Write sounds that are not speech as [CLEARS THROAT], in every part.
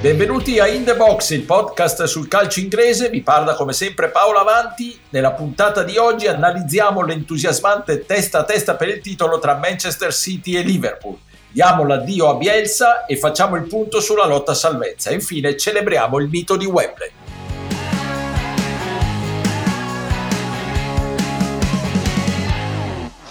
Benvenuti a In The Box, il podcast sul calcio inglese. Vi parla come sempre Paolo Avanti. Nella puntata di oggi analizziamo l'entusiasmante testa a testa per il titolo tra Manchester City e Liverpool. Diamo l'addio a Bielsa e facciamo il punto sulla lotta a salvezza. Infine celebriamo il mito di Wembley.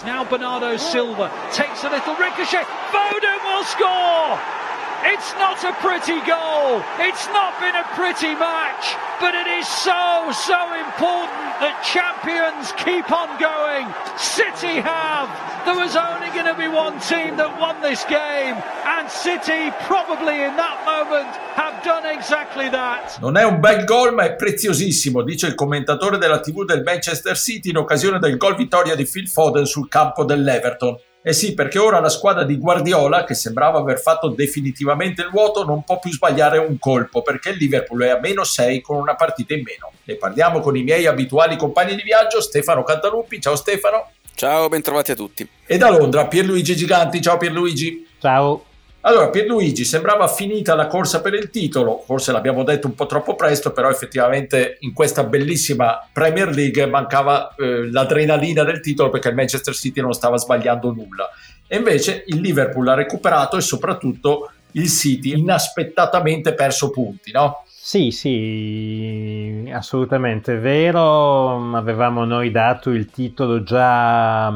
Now Bernardo Silva takes a little ricochet. Foden will score! It's not a pretty goal. It's not been a pretty match, but it is so, so important that champions keep on going. City have. There was only going to be one team that won this game, and City probably in that moment have done exactly that. Non è un bel gol, ma è preziosissimo, dice il commentatore della TV del Manchester City in occasione del gol vittoria di Phil Foden sul campo dell'Everton. Eh sì, perché ora la squadra di Guardiola, che sembrava aver fatto definitivamente il vuoto, non può più sbagliare un colpo, perché il Liverpool è a meno 6 con una partita in meno. Ne parliamo con i miei abituali compagni di viaggio, Stefano Cantaluppi. Ciao Stefano. Ciao, bentrovati a tutti. E da Londra, Pierluigi Giganti. Ciao Pierluigi. Ciao. Allora, Pierluigi, sembrava finita la corsa per il titolo, forse l'abbiamo detto un po' troppo presto, però effettivamente in questa bellissima Premier League mancava eh, l'adrenalina del titolo perché il Manchester City non stava sbagliando nulla. E invece il Liverpool ha recuperato e soprattutto il City inaspettatamente perso punti, no? Sì, sì, assolutamente vero. Avevamo noi dato il titolo già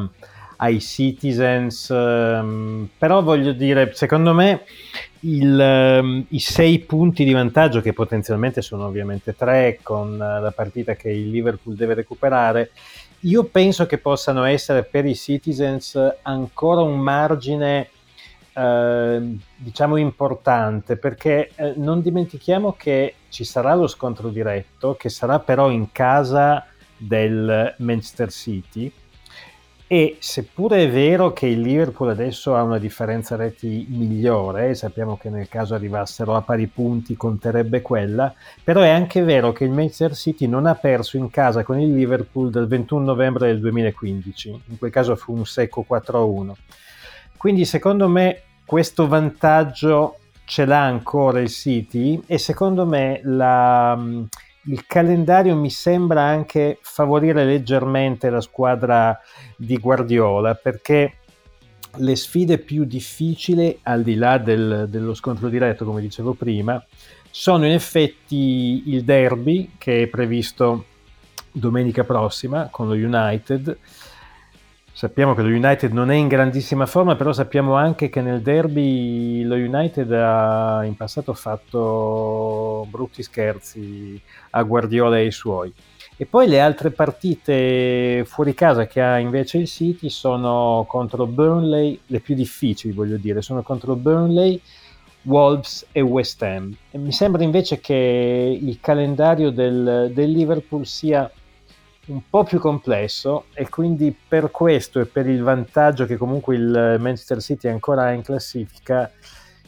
ai citizens, ehm, però voglio dire, secondo me il, ehm, i sei punti di vantaggio, che potenzialmente sono ovviamente tre con la partita che il Liverpool deve recuperare, io penso che possano essere per i citizens ancora un margine eh, diciamo importante perché eh, non dimentichiamo che ci sarà lo scontro diretto che sarà però in casa del Manchester City e seppure è vero che il Liverpool adesso ha una differenza reti migliore, sappiamo che nel caso arrivassero a pari punti conterebbe quella, però è anche vero che il Manchester City non ha perso in casa con il Liverpool dal 21 novembre del 2015, in quel caso fu un secco 4-1. Quindi secondo me questo vantaggio ce l'ha ancora il City e secondo me la il calendario mi sembra anche favorire leggermente la squadra di Guardiola perché le sfide più difficili, al di là del, dello scontro diretto, come dicevo prima, sono in effetti il derby che è previsto domenica prossima con lo United Sappiamo che lo United non è in grandissima forma, però sappiamo anche che nel derby lo United ha in passato fatto brutti scherzi a Guardiola e ai suoi. E poi le altre partite fuori casa che ha invece il City sono contro Burnley, le più difficili voglio dire, sono contro Burnley, Wolves e West Ham. E mi sembra invece che il calendario del, del Liverpool sia un po' più complesso e quindi per questo e per il vantaggio che comunque il Manchester City ancora ha in classifica,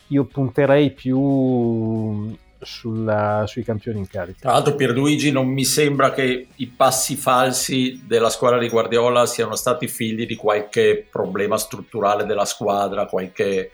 io punterei più sulla, sui campioni in carica. Tra l'altro Pierluigi non mi sembra che i passi falsi della squadra di Guardiola siano stati figli di qualche problema strutturale della squadra, qualche,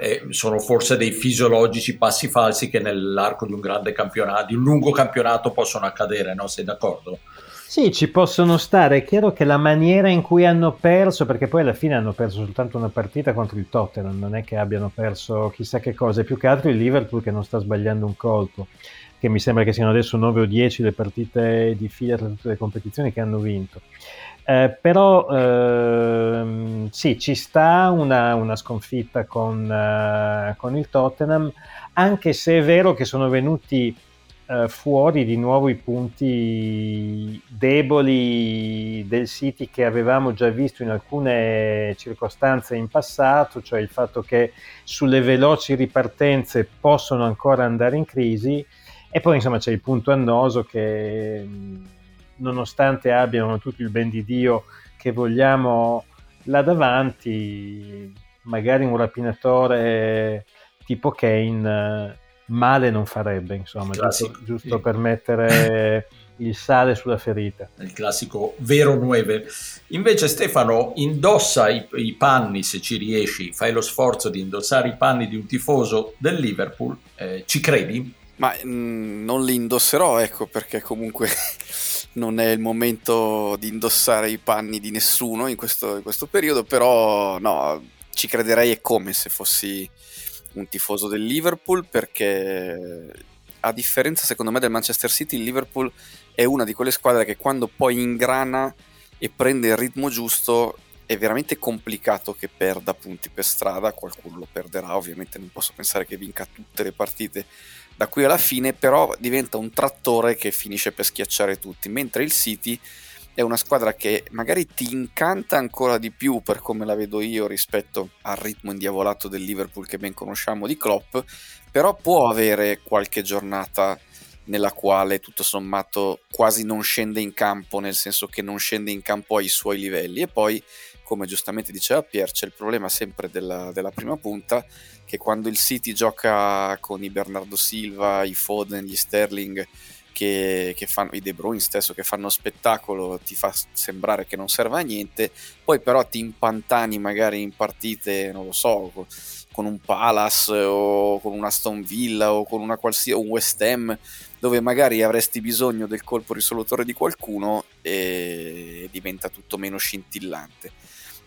eh, sono forse dei fisiologici passi falsi che nell'arco di un grande campionato, di un lungo campionato possono accadere, no? Sei d'accordo? Sì, ci possono stare. È chiaro che la maniera in cui hanno perso, perché poi alla fine hanno perso soltanto una partita contro il Tottenham, non è che abbiano perso chissà che cosa, è più che altro il Liverpool che non sta sbagliando un colpo, che mi sembra che siano adesso 9 o 10 le partite di fila tra tutte le competizioni che hanno vinto. Eh, però ehm, sì, ci sta una, una sconfitta con, uh, con il Tottenham, anche se è vero che sono venuti eh, fuori di nuovo i punti deboli del City che avevamo già visto in alcune circostanze in passato, cioè il fatto che sulle veloci ripartenze possono ancora andare in crisi. E poi insomma c'è il punto annoso che nonostante abbiano tutto il ben di Dio che vogliamo là davanti, magari un rapinatore tipo Kane male non farebbe, insomma, giusto, giusto, per mettere [LAUGHS] il sale sulla ferita. Il classico vero nueve. Invece Stefano, indossa i, i, panni se ci riesci, fai lo sforzo di indossare i panni di un tifoso del Liverpool, eh, ci credi? Ma mh, mm, non li indosserò, ecco, perché comunque [LAUGHS] non è il momento di indossare i panni di nessuno in questo, in questo periodo, però no, ci crederei e come se fossi un tifoso del Liverpool, perché a differenza secondo me del Manchester City, il Liverpool è una di quelle squadre che quando poi ingrana e prende il ritmo giusto è veramente complicato che perda punti per strada, qualcuno lo perderà, ovviamente non posso pensare che vinca tutte le partite da qui alla fine, però diventa un trattore che finisce per schiacciare tutti, mentre il City è una squadra che magari ti incanta ancora di più per come la vedo io rispetto al ritmo indiavolato del Liverpool che ben conosciamo di Klopp, però può avere qualche giornata nella quale tutto sommato quasi non scende in campo, nel senso che non scende in campo ai suoi livelli. E poi, come giustamente diceva Pier, c'è il problema sempre della, della prima punta, che quando il City gioca con i Bernardo Silva, i Foden, gli Sterling, che, che, fanno i De Bruyne stesso che fanno spettacolo ti fa sembrare che non serva a niente poi però ti impantani magari in partite non lo so con un Palace o con una Aston Villa o con una qualsiasi un West Ham dove magari avresti bisogno del colpo risolutore di qualcuno e diventa tutto meno scintillante.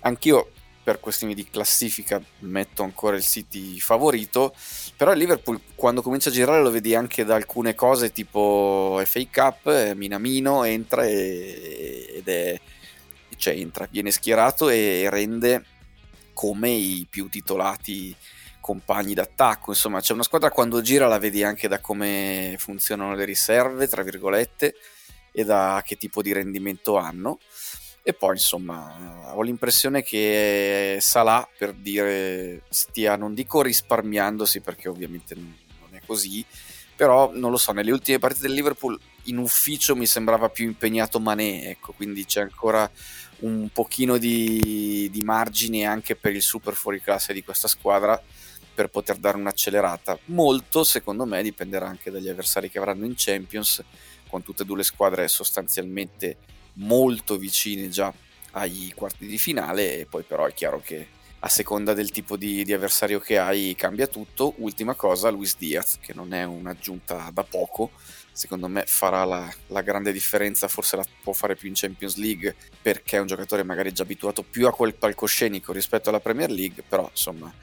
Anch'io per questioni di classifica metto ancora il City favorito, però il Liverpool quando comincia a girare lo vedi anche da alcune cose tipo FA Cup, eh, Minamino entra e, ed è cioè entra, viene schierato e rende come i più titolati compagni d'attacco, insomma c'è una squadra quando gira la vedi anche da come funzionano le riserve, tra virgolette, e da che tipo di rendimento hanno e poi, insomma, ho l'impressione che Salah, per dire, stia, non dico risparmiandosi, perché ovviamente non è così, però non lo so, nelle ultime partite del Liverpool in ufficio mi sembrava più impegnato Mané, ecco, quindi c'è ancora un pochino di, di margine anche per il super fuoriclasse di questa squadra per poter dare un'accelerata. Molto, secondo me, dipenderà anche dagli avversari che avranno in Champions, con tutte e due le squadre sostanzialmente molto vicine già ai quarti di finale e poi però è chiaro che a seconda del tipo di, di, avversario che hai cambia tutto. Ultima cosa, Luis Diaz, che non è un'aggiunta da poco, secondo me farà la, la, grande differenza, forse la può fare più in Champions League perché è un giocatore magari già abituato più a quel palcoscenico rispetto alla Premier League, però insomma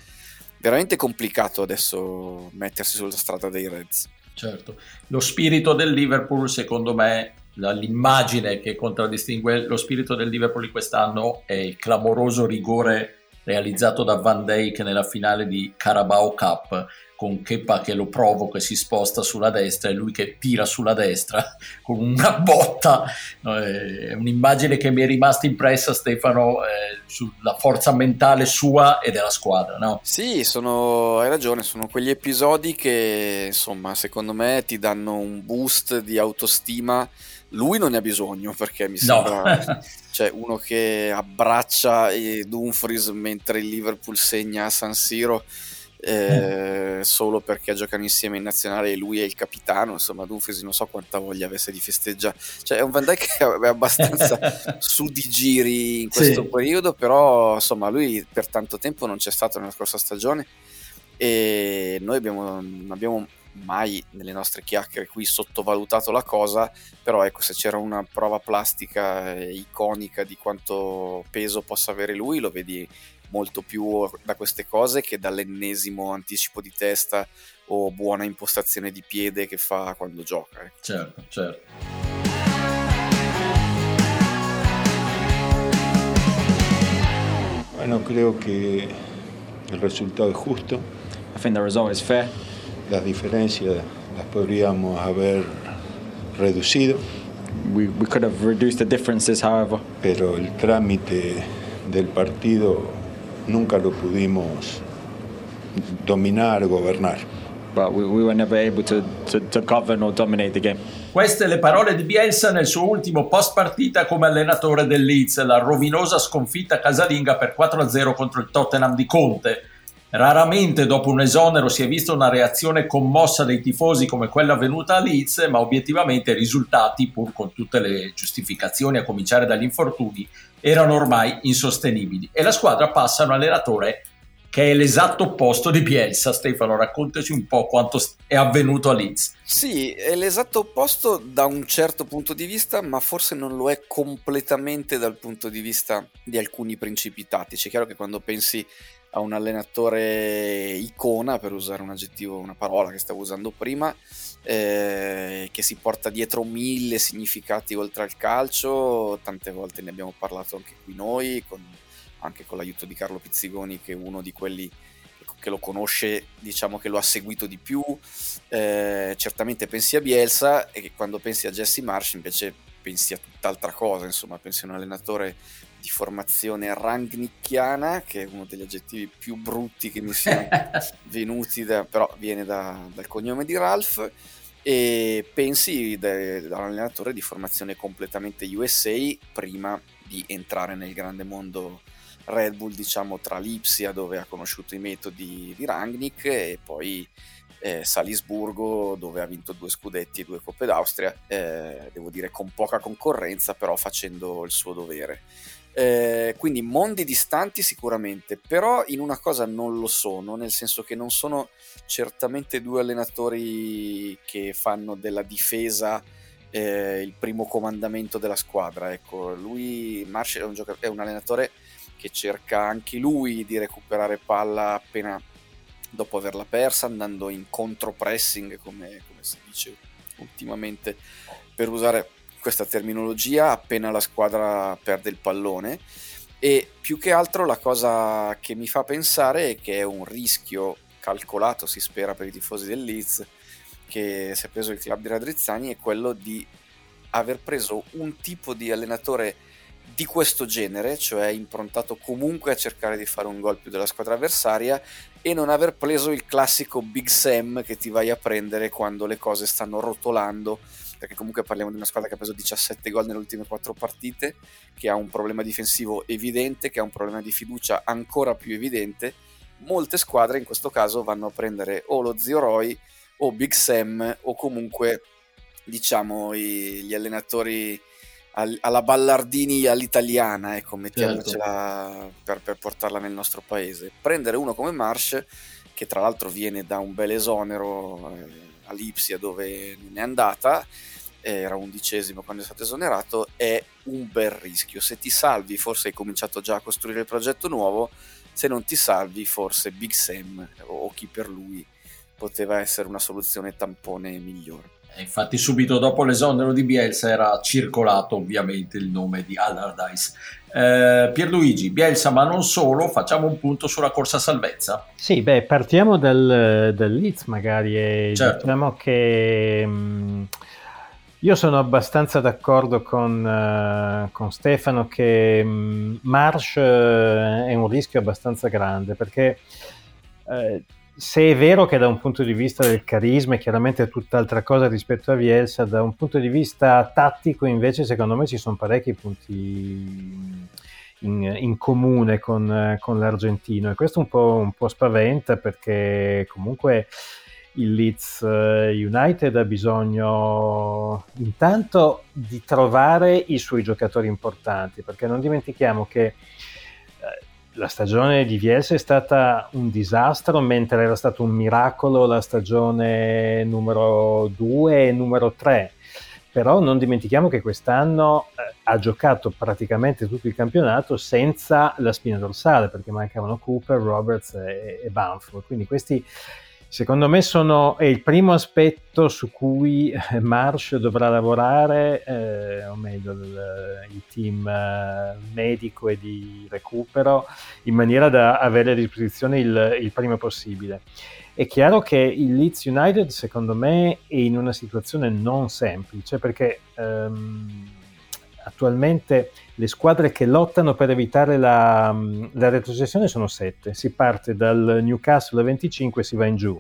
veramente complicato adesso mettersi sulla strada dei Reds. Certo, lo spirito del Liverpool secondo me l'immagine che contraddistingue lo spirito del Liverpool di quest'anno è il clamoroso rigore realizzato da Van Dijk nella finale di Carabao Cup con Kepa che lo provoca e si sposta sulla destra e lui che tira sulla destra [LAUGHS] con una botta è un'immagine che mi è rimasta impressa Stefano eh, sulla forza mentale sua e della squadra no? sì sono, hai ragione sono quegli episodi che insomma secondo me ti danno un boost di autostima lui non ne ha bisogno perché mi sembra no. [LAUGHS] cioè, uno che abbraccia Dumfries mentre il Liverpool segna a San Siro eh, [LAUGHS] solo perché giocano insieme in nazionale e lui è il capitano insomma Dumfries non so quanta voglia avesse di festeggiare cioè è un Van Dijk che è abbastanza [LAUGHS] su di giri in questo sì. periodo però insomma lui per tanto tempo non c'è stato nella scorsa stagione e noi abbiamo, abbiamo mai nelle nostre chiacchiere qui sottovalutato la cosa, però ecco se c'era una prova plastica eh, iconica di quanto peso possa avere lui, lo vedi molto più da queste cose che dall'ennesimo anticipo di testa o buona impostazione di piede che fa quando gioca. Ecco. Certo, certo. Bueno, creo que el resultado es justo. I think the result is fair. Las diferencias las podríamos haber reducido. We, we could have reduced the differences, however. Pero el trámite del partido nunca lo pudimos dominar o gobernar. But we, we were never able to, to, to govern or dominate the game. Queste le parole di Bielsa nel suo ultimo post partita come allenatore del Leeds, la rovinosa sconfitta casalinga per 4-0 contro il Tottenham di Conte Raramente dopo un esonero si è vista una reazione commossa dei tifosi come quella avvenuta a Leeds, ma obiettivamente i risultati, pur con tutte le giustificazioni a cominciare dagli infortuni, erano ormai insostenibili e la squadra passa a un allenatore che è l'esatto opposto di Bielsa. Stefano, raccontaci un po' quanto è avvenuto a Leeds. Sì, è l'esatto opposto da un certo punto di vista, ma forse non lo è completamente dal punto di vista di alcuni principi tattici. È chiaro che quando pensi a un allenatore icona, per usare un aggettivo, una parola che stavo usando prima, eh, che si porta dietro mille significati oltre al calcio, tante volte ne abbiamo parlato anche qui noi, con anche con l'aiuto di Carlo Pizzigoni che è uno di quelli che lo conosce, diciamo che lo ha seguito di più. Eh, certamente pensi a Bielsa e quando pensi a Jesse Marsh invece pensi a tutt'altra cosa, insomma pensi a un allenatore di formazione rangnicchiana, che è uno degli aggettivi più brutti che mi [LAUGHS] siano venuti, da, però viene da, dal cognome di Ralph, e pensi da, da un allenatore di formazione completamente USA prima di entrare nel grande mondo Red Bull, diciamo, tra Lipsia, dove ha conosciuto i metodi di Rangnick, e poi eh, Salisburgo, dove ha vinto due scudetti e due Coppe d'Austria, eh, devo dire con poca concorrenza, però facendo il suo dovere. Eh, quindi mondi distanti sicuramente, però in una cosa non lo sono, nel senso che non sono certamente due allenatori che fanno della difesa eh, il primo comandamento della squadra. Ecco, lui, Marshall è un, gioca- è un allenatore che cerca anche lui di recuperare palla appena dopo averla persa, andando in contropressing, come, come si dice ultimamente, per usare questa terminologia, appena la squadra perde il pallone. E più che altro la cosa che mi fa pensare è che è un rischio calcolato, si spera, per i tifosi del Leeds, che si è preso il club di Radrizzani, è quello di aver preso un tipo di allenatore di questo genere, cioè improntato comunque a cercare di fare un gol più della squadra avversaria e non aver preso il classico Big Sam che ti vai a prendere quando le cose stanno rotolando, perché comunque parliamo di una squadra che ha preso 17 gol nelle ultime 4 partite, che ha un problema difensivo evidente, che ha un problema di fiducia ancora più evidente. Molte squadre in questo caso vanno a prendere o lo zio Roy o Big Sam o comunque diciamo gli allenatori alla Ballardini all'italiana, ecco, mettiamocela certo. per, per, portarla nel nostro paese. Prendere uno come Marsh, che tra l'altro viene da un bel esonero eh, a Lipsia dove non è andata, era undicesimo quando è stato esonerato, è un bel rischio. Se ti salvi, forse hai cominciato già a costruire il progetto nuovo, se non ti salvi, forse Big Sam o chi per lui poteva essere una soluzione tampone migliore. Infatti subito dopo l'esonero di Bielsa era circolato ovviamente il nome di Allardyce. Eh, Pierluigi, Bielsa ma non solo, facciamo un punto sulla corsa salvezza. Sì, beh, partiamo dal, dal Leeds magari e certo. diciamo che mh, mm, io sono abbastanza d'accordo con, uh, con Stefano che mh, mm, Marsh uh, è un rischio abbastanza grande perché uh, se è vero che da un punto di vista del carisma è chiaramente tutt'altra cosa rispetto a Bielsa, da un punto di vista tattico invece secondo me ci sono parecchi punti in, in comune con, con, l'argentino. E questo un po', un po' spaventa perché comunque il Leeds eh, United ha bisogno intanto di trovare i suoi giocatori importanti perché non dimentichiamo che la stagione di Bielsa è stata un disastro, mentre era stato un miracolo la stagione numero 2 e numero 3. Però non dimentichiamo che quest'anno eh, ha giocato praticamente tutto il campionato senza la spina dorsale, perché mancavano Cooper, Roberts e, e Banford. Quindi questi Secondo me sono, è il primo aspetto su cui eh, Marsh dovrà lavorare, eh, o meglio il, il team eh, medico e di recupero, in maniera da avere a disposizione il, il, prima possibile. È chiaro che il Leeds United, secondo me, è in una situazione non semplice perché ehm, attualmente le squadre che lottano per evitare la, la retrocessione sono sette. Si parte dal Newcastle a 25 e si va in giù.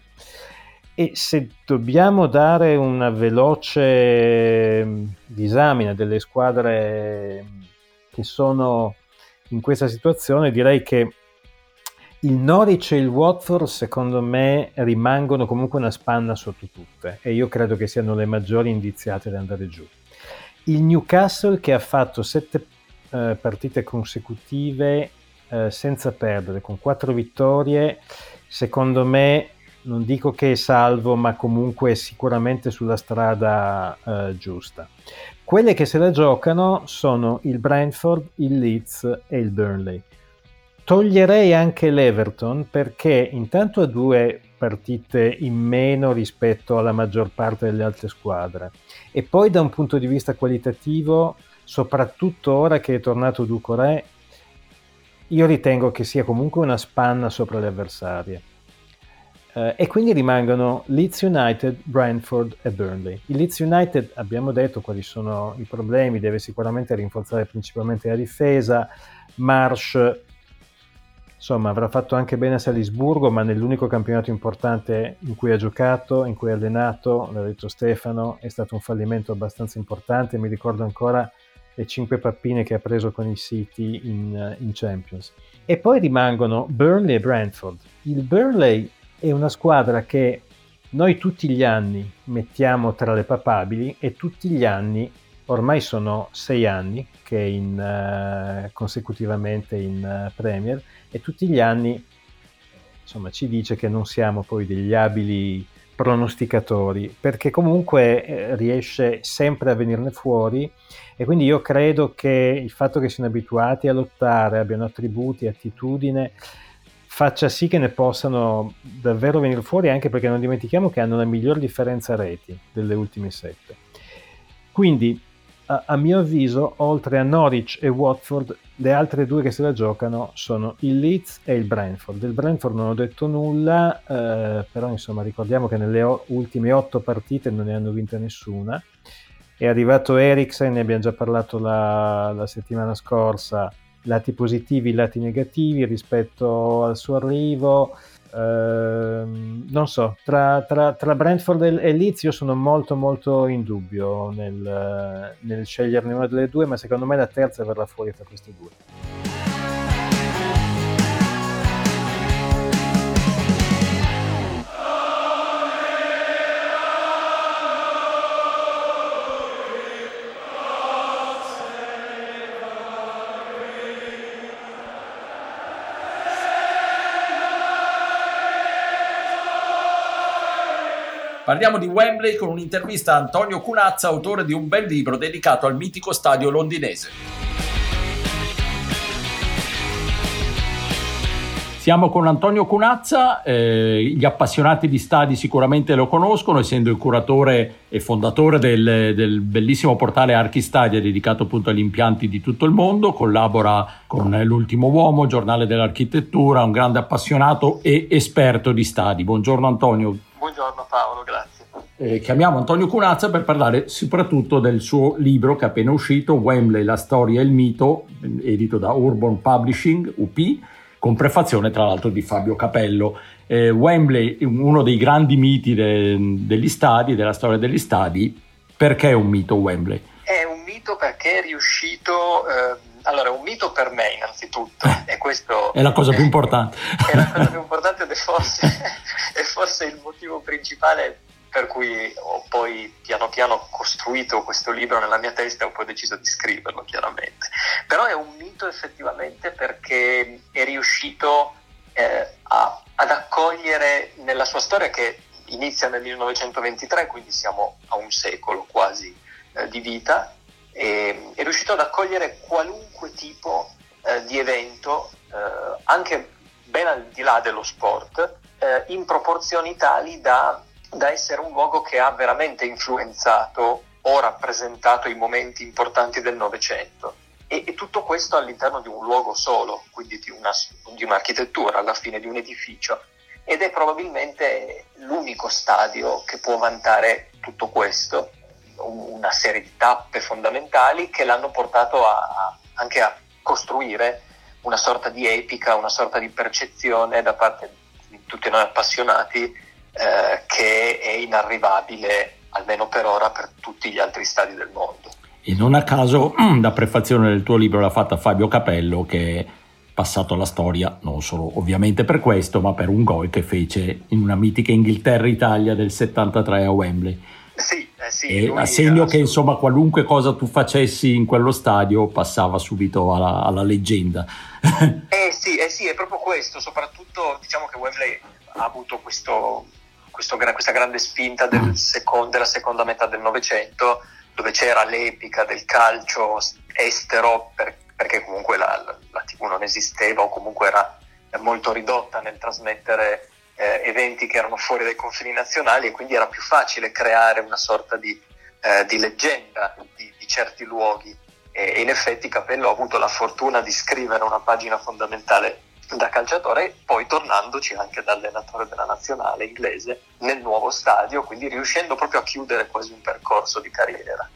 E se dobbiamo dare una veloce disamina delle squadre che sono in questa situazione, direi che Il Norwich e il Watford secondo me rimangono comunque una spanna sotto tutte e io credo che siano le maggiori indiziate ad andare giù. Il Newcastle che ha fatto sette eh, partite consecutive eh, senza perdere, con quattro vittorie, secondo me non dico che è salvo, ma comunque è sicuramente sulla strada eh, giusta. Quelle che se la giocano sono il Brentford, il Leeds e il Burnley. Toglierei anche l'Everton perché intanto ha due partite in meno rispetto alla maggior parte delle altre squadre e poi da un punto di vista qualitativo, soprattutto ora che è tornato Ducoré, io ritengo che sia comunque una spanna sopra le avversarie. Uh, e quindi rimangono Leeds United, Brentford e Burnley. Il Leeds United abbiamo detto quali sono i problemi, deve sicuramente rinforzare principalmente la difesa. Marsh, insomma, avrà fatto anche bene a Salisburgo, ma nell'unico campionato importante in cui ha giocato, in cui ha allenato, l'ha detto Stefano, è stato un fallimento abbastanza importante. Mi ricordo ancora le cinque pappine che ha preso con i City in, in Champions. E poi rimangono Burnley e Brentford. Il Burnley è una squadra che noi tutti gli anni mettiamo tra le papabili e tutti gli anni, ormai sono sei anni che in, uh, consecutivamente in uh, Premier, e tutti gli anni insomma, ci dice che non siamo poi degli abili pronosticatori, perché comunque eh, riesce sempre a venirne fuori e quindi io credo che il fatto che siano abituati a lottare, abbiano attributi, attitudine, faccia sì che ne possano davvero venire fuori, anche perché non dimentichiamo che hanno la miglior differenza reti delle ultime sette. Quindi, a, mio avviso, oltre a Norwich e Watford, le altre due che se la giocano sono il Leeds e il Brentford. Del Brentford non ho detto nulla, eh, però insomma ricordiamo che nelle o- ultime otto partite non ne hanno vinte nessuna. È arrivato Eriksen, ne abbiamo già parlato la, la settimana scorsa, lati positivi, lati negativi rispetto al suo arrivo. Uh, non so, tra, tra, tra, Brentford e Leeds io sono molto molto in dubbio nel, nel sceglierne una delle due, ma secondo me la terza verrà fuori tra queste due. Parliamo di Wembley con un'intervista a Antonio Cunazza, autore di un bel libro dedicato al mitico stadio londinese. Siamo con Antonio Cunazza, eh, gli appassionati di stadi sicuramente lo conoscono, essendo il curatore e fondatore del, del, bellissimo portale Archistadia dedicato appunto agli impianti di tutto il mondo, collabora con L'Ultimo Uomo, giornale dell'architettura, un grande appassionato e esperto di stadi. Buongiorno Antonio. Buongiorno Paolo, grazie. Eh, chiamiamo Antonio Cunazza per parlare soprattutto del suo libro che è appena uscito, Wembley, la storia e il mito, edito da Urban Publishing, UP, con prefazione tra l'altro di Fabio Capello. Eh, Wembley, uno dei grandi miti de- degli stadi, della storia degli stadi, perché è un mito Wembley? È un mito perché è riuscito... Eh, allora, è un mito per me innanzitutto, e questo è la cosa più importante. è la cosa più [LAUGHS] importante ed è forse, è forse il motivo principale per cui ho poi piano piano costruito questo libro nella mia testa e ho poi deciso di scriverlo chiaramente. Però è un mito effettivamente perché è riuscito eh, a, ad accogliere nella sua storia che inizia nel 1923, quindi siamo a un secolo quasi eh, di vita, e, è riuscito ad accogliere qualunque tipo eh, di evento, eh, anche ben al di là dello sport, eh, in proporzioni tali da, da essere un luogo che ha veramente influenzato o rappresentato i momenti importanti del Novecento. E, e, tutto questo all'interno di un luogo solo, quindi di, una, di, un'architettura, alla fine di un edificio. Ed è probabilmente l'unico stadio che può vantare tutto questo una serie di tappe fondamentali che l'hanno portato a, anche a costruire una sorta di epica, una sorta di percezione da parte di tutti noi appassionati eh, che è inarrivabile, almeno per ora, per tutti gli altri stadi del mondo. E non a caso [CLEARS THROAT] la prefazione del tuo libro l'ha fatta Fabio Capello, che passato alla storia, non solo ovviamente per questo, ma per un gol che fece in una mitica Inghilterra-Italia del 73 a Wembley. Sì, eh sì, a segno che insomma qualunque cosa tu facessi in quello stadio passava subito alla, alla leggenda. [LAUGHS] eh sì, eh sì, è proprio questo, soprattutto diciamo che Wembley ha avuto questo, questo, questa grande spinta del mm. second, della seconda metà del Novecento, dove c'era l'epica del calcio estero, per, perché comunque la, la, la TV non esisteva o comunque era molto ridotta nel trasmettere eh, eventi che erano fuori dai confini nazionali e quindi era più facile creare una sorta di, eh, di leggenda di, di, certi luoghi. E, in effetti Capello ha avuto la fortuna di scrivere una pagina fondamentale da calciatore, poi tornandoci anche da allenatore della nazionale inglese nel nuovo stadio, quindi riuscendo proprio a chiudere quasi un percorso di carriera.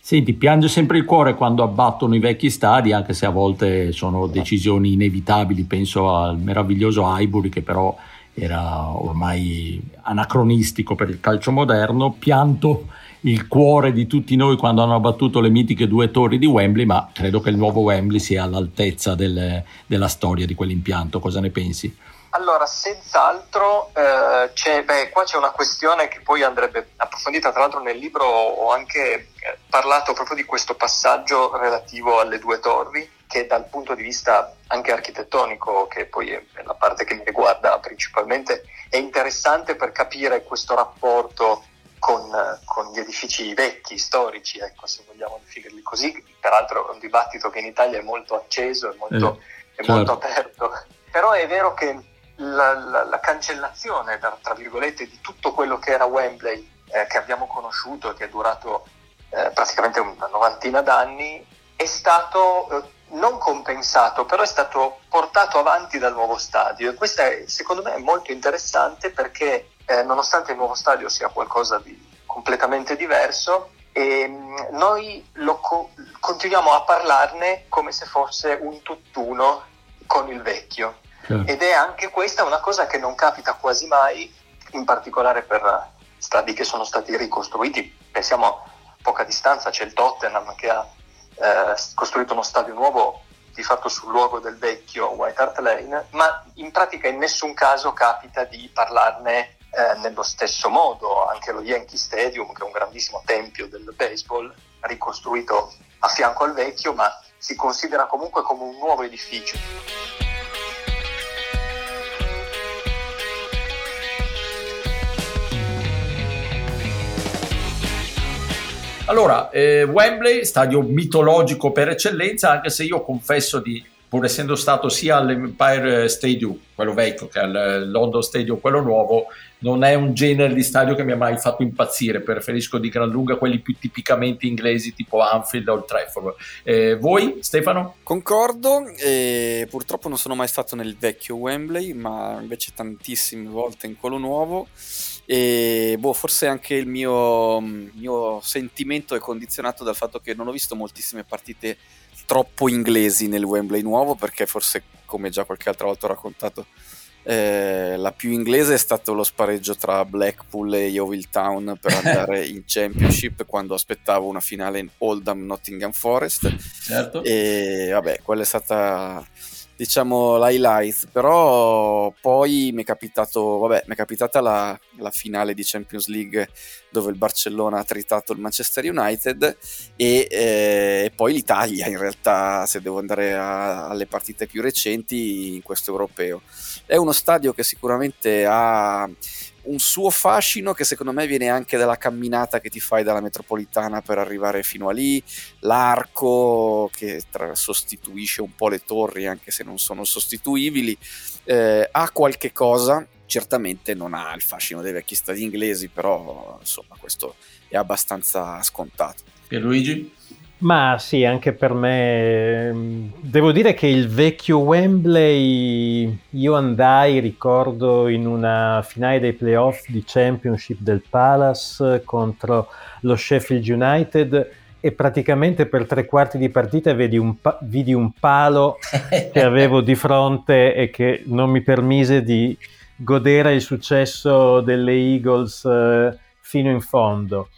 Senti, piange sempre il cuore quando abbattono i vecchi stadi, anche se a volte sono decisioni inevitabili. Penso al meraviglioso Highbury, che però era ormai anacronistico per il calcio moderno, pianto il cuore di tutti noi quando hanno abbattuto le mitiche due torri di Wembley, ma credo che il nuovo Wembley sia all'altezza del, della storia di quell'impianto. Cosa ne pensi? Allora, senz'altro, eh, c'è, beh, qua c'è una questione che poi andrebbe approfondita, tra l'altro nel libro ho anche eh, parlato proprio di questo passaggio relativo alle due torri, che dal punto di vista anche architettonico, che poi è la parte che mi riguarda principalmente, è interessante per capire questo rapporto con, con, gli edifici vecchi, storici, ecco, se vogliamo definirli così. Peraltro è un dibattito che in Italia è molto acceso, è molto, eh, è certo. molto aperto. Però è vero che la, la, la cancellazione, tra, tra, virgolette, di tutto quello che era Wembley, eh, che abbiamo conosciuto che è durato eh, praticamente una novantina d'anni, è stato eh, non compensato, però è stato portato avanti dal nuovo stadio e questo è, secondo me è molto interessante perché eh, nonostante il nuovo stadio sia qualcosa di completamente diverso, ehm, noi co- continuiamo a parlarne come se fosse un tutt'uno con il vecchio. Certo. Ed è anche questa una cosa che non capita quasi mai, in particolare per stadi che sono stati ricostruiti. Pensiamo a poca distanza, c'è il Tottenham che ha eh, costruito uno stadio nuovo di fatto sul luogo del vecchio White Hart Lane, ma in pratica in nessun caso capita di parlarne eh, nello stesso modo. Anche lo Yankee Stadium, che è un grandissimo tempio del baseball, ricostruito a fianco al vecchio, ma si considera comunque come un nuovo edificio. Allora, eh, Wembley, stadio mitologico per eccellenza, anche se io confesso di, pur essendo stato sia all'Empire Stadium, quello vecchio, che al London Stadium, quello nuovo, non è un genere di stadio che mi ha mai fatto impazzire. Preferisco di gran lunga quelli più tipicamente inglesi, tipo Anfield o il Trafford. Eh, voi, Stefano? Concordo, e purtroppo non sono mai stato nel vecchio Wembley, ma invece tantissime volte in quello nuovo e boh, forse anche il mio, mio, sentimento è condizionato dal fatto che non ho visto moltissime partite troppo inglesi nel Wembley nuovo, perché forse, come già qualche altra volta ho raccontato, eh, la più inglese è stato lo spareggio tra Blackpool e Yeovil Town per [LAUGHS] andare in Championship quando aspettavo una finale in Oldham Nottingham Forest. Certo. E vabbè, quella è stata diciamo l'highlight però poi mi è capitato vabbè mi è capitata la, la, finale di Champions League dove il Barcellona ha tritato il Manchester United e, eh, poi l'Italia in realtà se devo andare a, alle partite più recenti in questo europeo. È uno stadio che sicuramente ha un suo fascino che secondo me viene anche dalla camminata che ti fai dalla metropolitana per arrivare fino a lì, l'arco che tra- sostituisce un po' le torri anche se non sono sostituibili, eh, ha qualche cosa, certamente non ha il fascino dei vecchi stadi inglesi, però insomma questo è abbastanza scontato. Pierluigi? Ma sì, anche per me. Mm, devo dire che il vecchio Wembley, io andai, ricordo, in una finale dei playoff di Championship del Palace contro lo Sheffield United e praticamente per tre quarti di partita vidi un, pa- vidi un palo [LAUGHS] che avevo di fronte e che non mi permise di godere il successo delle Eagles eh, fino in fondo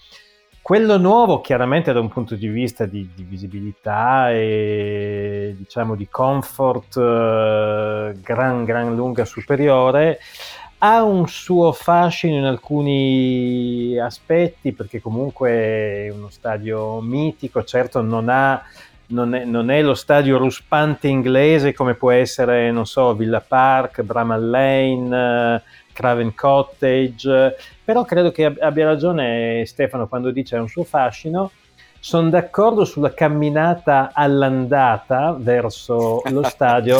quello nuovo chiaramente da un punto di vista di, di visibilità e diciamo di comfort eh, gran gran lunga superiore ha un suo fascino in alcuni aspetti perché comunque è uno stadio mitico, certo non ha non è, non è, lo stadio ruspante inglese come può essere, non so, Villa Park, Bramall Lane, Craven Cottage, però credo che abbia ragione Stefano quando dice ha un suo fascino. Sono d'accordo sulla camminata all'andata verso lo [LAUGHS] stadio,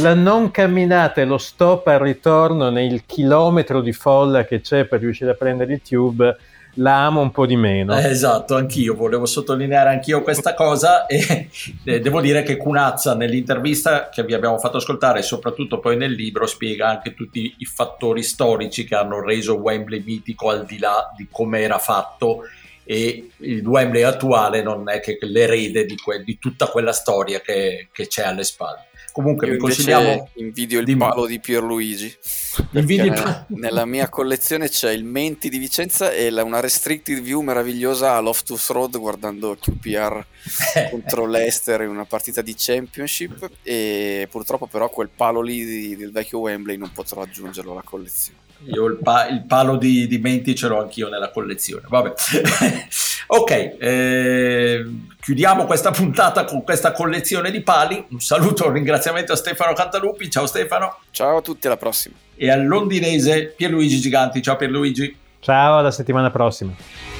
la non camminata e lo stop al ritorno nel chilometro di folla che c'è per riuscire a prendere il tube la amo un po' di meno. Eh, esatto, anch'io volevo sottolineare anch'io questa cosa e eh, devo dire che Cunazza nell'intervista che vi abbiamo fatto ascoltare e soprattutto poi nel libro spiega anche tutti i fattori storici che hanno reso Wembley mitico al di là di come era fatto e il Wembley attuale non è che l'erede di, que- di tutta quella storia che, che c'è alle spalle. Comunque Io vi consigliamo. Invidio il di... palo di Pierluigi. [LAUGHS] Invidio nella, nella mia collezione c'è il Menti di Vicenza e la, una restricted view meravigliosa a Loftus Road guardando QPR [LAUGHS] contro l'Ester in una partita di Championship. E purtroppo, però, quel palo lì di, del vecchio Wembley non potrò aggiungerlo alla collezione. Io il, pa- il palo di, di, Menti ce l'ho anch'io nella collezione. Vabbè. [LAUGHS] ok, eh, chiudiamo questa puntata con questa collezione di pali. Un saluto, un ringraziamento a Stefano Cantalupi. Ciao Stefano. Ciao a tutti, alla prossima. E al londinese Pierluigi Giganti. Ciao Pierluigi. Ciao, alla settimana prossima.